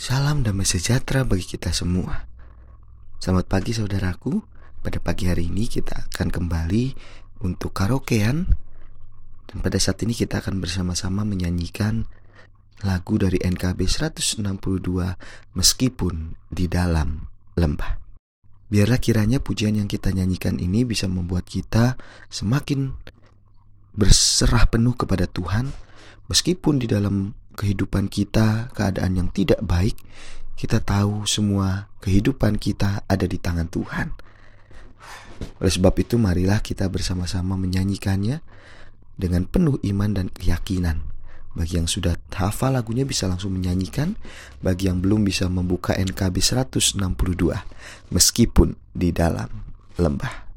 Salam damai sejahtera bagi kita semua. Selamat pagi saudaraku. Pada pagi hari ini kita akan kembali untuk karaokean dan pada saat ini kita akan bersama-sama menyanyikan lagu dari NKB 162 meskipun di dalam lembah. Biarlah kiranya pujian yang kita nyanyikan ini bisa membuat kita semakin berserah penuh kepada Tuhan meskipun di dalam kehidupan kita keadaan yang tidak baik, kita tahu semua kehidupan kita ada di tangan Tuhan. Oleh sebab itu marilah kita bersama-sama menyanyikannya dengan penuh iman dan keyakinan. Bagi yang sudah hafal lagunya bisa langsung menyanyikan, bagi yang belum bisa membuka NKB 162 meskipun di dalam lembah.